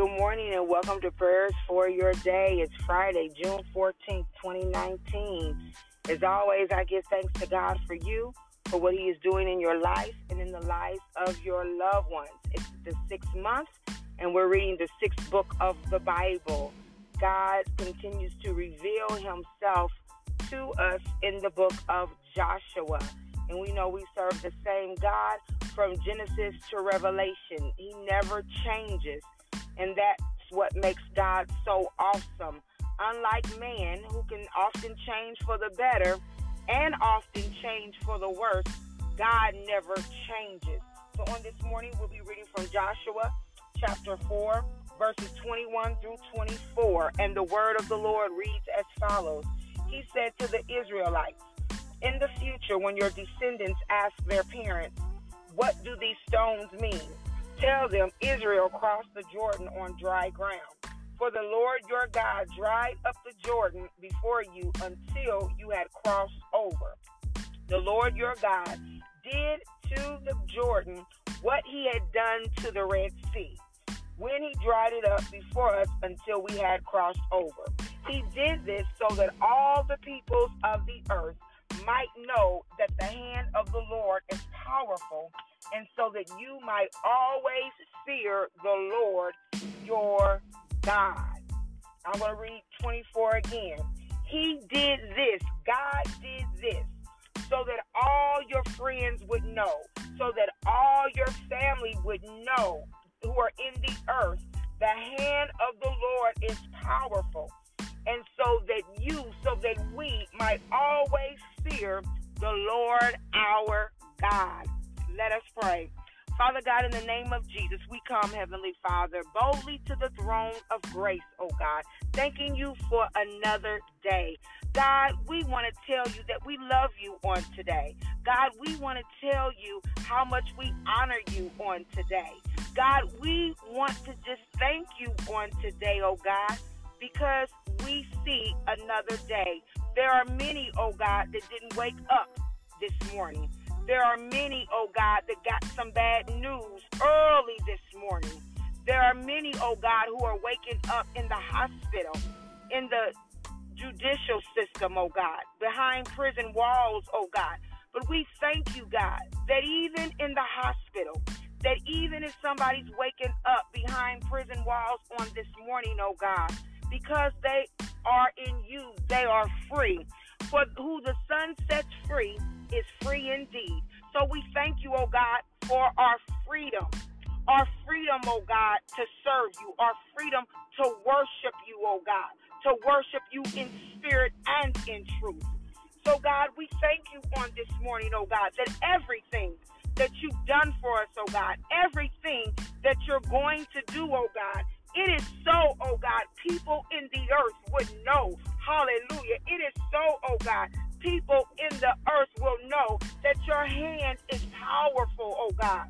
Good morning and welcome to Prayers for Your Day. It's Friday, June 14th, 2019. As always, I give thanks to God for you, for what He is doing in your life and in the lives of your loved ones. It's the sixth month, and we're reading the sixth book of the Bible. God continues to reveal Himself to us in the book of Joshua. And we know we serve the same God from Genesis to Revelation. He never changes. And that's what makes God so awesome. Unlike man, who can often change for the better and often change for the worse, God never changes. So on this morning, we'll be reading from Joshua chapter 4, verses 21 through 24. And the word of the Lord reads as follows He said to the Israelites, In the future, when your descendants ask their parents, What do these stones mean? Tell them Israel crossed the Jordan on dry ground. For the Lord your God dried up the Jordan before you until you had crossed over. The Lord your God did to the Jordan what he had done to the Red Sea when he dried it up before us until we had crossed over. He did this so that all the peoples of the earth might know that the hand of the Lord is powerful and so that you might always fear the Lord your God. I'm going to read 24 again. He did this, God did this, so that all your friends would know, so that all your family would know who are in the earth, the hand of the Lord is powerful. And so that you, so that we might always fear the Lord our God. Let us pray. Father God, in the name of Jesus, we come, Heavenly Father, boldly to the throne of grace, oh God, thanking you for another day. God, we want to tell you that we love you on today. God, we want to tell you how much we honor you on today. God, we want to just thank you on today, oh God, because we see another day. There are many, oh God, that didn't wake up this morning. There are many, oh God, that got some bad news early this morning. There are many, oh God, who are waking up in the hospital, in the judicial system, oh God, behind prison walls, oh God. But we thank you, God, that even in the hospital, that even if somebody's waking up behind prison walls on this morning, oh God, because they are in you, they are free. For who the Son sets free is free indeed. So we thank you, oh God, for our freedom. Our freedom, oh God, to serve you. Our freedom to worship you, oh God. To worship you in spirit and in truth. So, God, we thank you on this morning, oh God, that everything that you've done for us, oh God, everything that you're going to do, oh God, it is so, oh God, people in the earth would know. Hallelujah. It is so, oh God, people in the earth will know that your hand is powerful, oh God.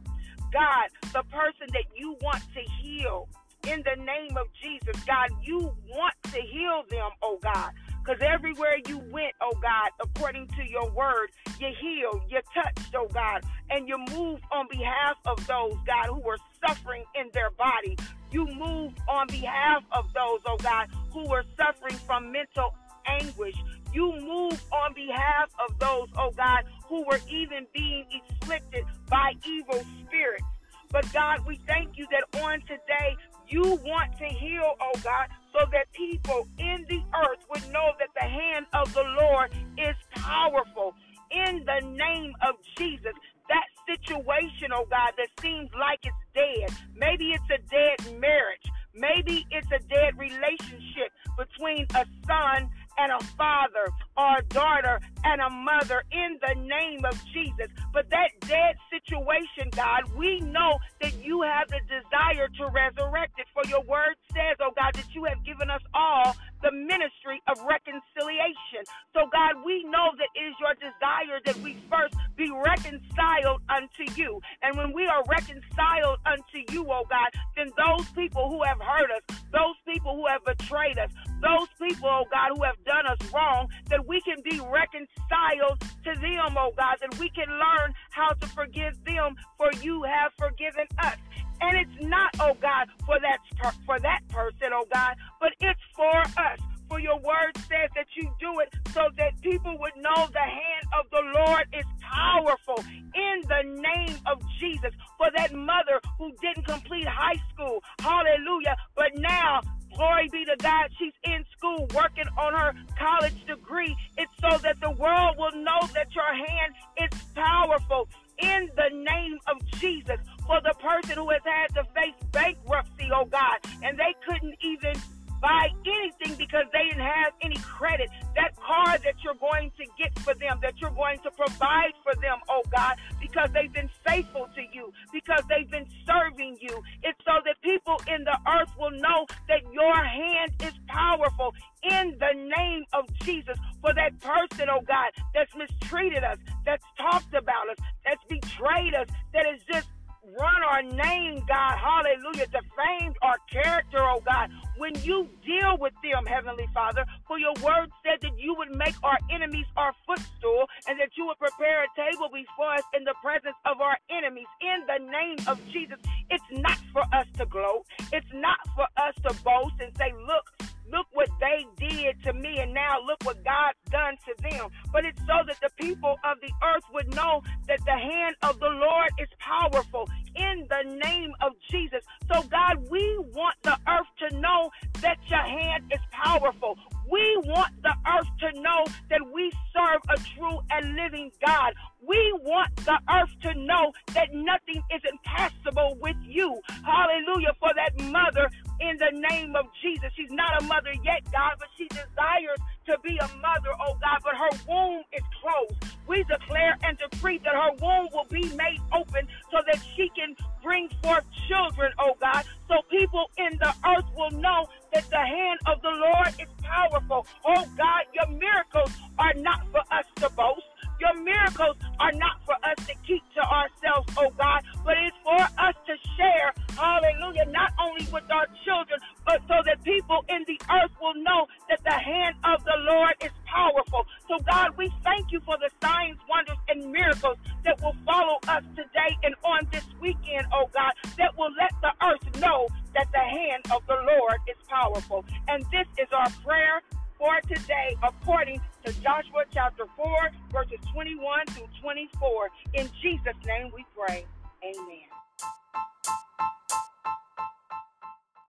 God, the person that you want to heal in the name of Jesus, God, you want to heal them, oh God. Because everywhere you went, oh God, according to your word, you healed, you touched, oh God, and you moved on behalf of those, God, who were suffering in their body. You moved on behalf of those, oh God, who were suffering from mental anguish. You move on behalf of those, oh God, who were even being afflicted by evil spirits. But God, we thank you that on today you want to heal, oh God, so that people in the the Lord is powerful. In the name of Jesus, that situation, oh God, that seems like it's dead. Maybe it's a dead marriage. Maybe it's a dead relationship between a son and a father or a daughter and a mother in the name of Jesus. But that dead situation, God, we know that you have the desire to resurrect it. For your word says, oh God, that you have given us all the ministry of reconciliation. God, we know that it is your desire that we first be reconciled unto you. And when we are reconciled unto you, oh God, then those people who have hurt us, those people who have betrayed us, those people, oh God, who have done us wrong, that we can be reconciled to them, oh God, that we can learn how to forgive them, for you have forgiven us. And it's not, oh God, for that for that person, oh God, but it's for us. For your word you do it so that people would know the hand of the Lord is powerful in the name of Jesus. For that mother who didn't complete high school, hallelujah, but now Glory be to God. She's in school working on her college degree. It's so that the world will know that your hand is powerful in the name of Jesus. For the person who has had to face bankruptcy, oh God, and they couldn't even buy anything because they didn't have any credit. That car that you're going to get for them, that you're going to provide for them, oh God, because they've been faithful to you, because they've been serving you. It's so that people in the earth will know that your hand is powerful in the name of Jesus for that person, oh God, that's mistreated us, that's talked about us, that's betrayed us, that is just run our name, God, hallelujah, defamed our character, oh God. When you deal with them, Heavenly Father, for your word said that you would make our enemies our footstool and that you would prepare a table before us in the presence of our enemies. In the name of Jesus, it's not for us to gloat, it's not for us to boast and say, look, to me, and now look what God's done to them. But it's so that the people of the earth would know that the hand of the Lord is powerful in the name of Jesus. So, God, we want the earth to know that your hand is powerful. We want the earth to know that we serve a true and living God. We want the earth to know that nothing is impossible with you. Hallelujah. For that mother in the name of Jesus. She's not a mother yet, God, but she desires to be a mother, oh God, but her womb is closed. We declare and decree that her womb will be made open so that she can bring forth children, oh God, so people in the earth will know that the hand of the Lord is powerful. Oh God, your miracles are not for us to boast. Your miracles are not for us to keep to ourselves, oh God, but it's for us to share, hallelujah, not only with our children, but so that people in the earth will know that the hand of the Lord is powerful. So, God, we thank you for the signs, wonders, and miracles that will follow us today and on this weekend, oh God, that will let the earth know that the hand of the Lord is powerful. And this is our prayer for today according to Joshua chapter 4, verses 21 through 24. In Jesus' name we pray. Amen.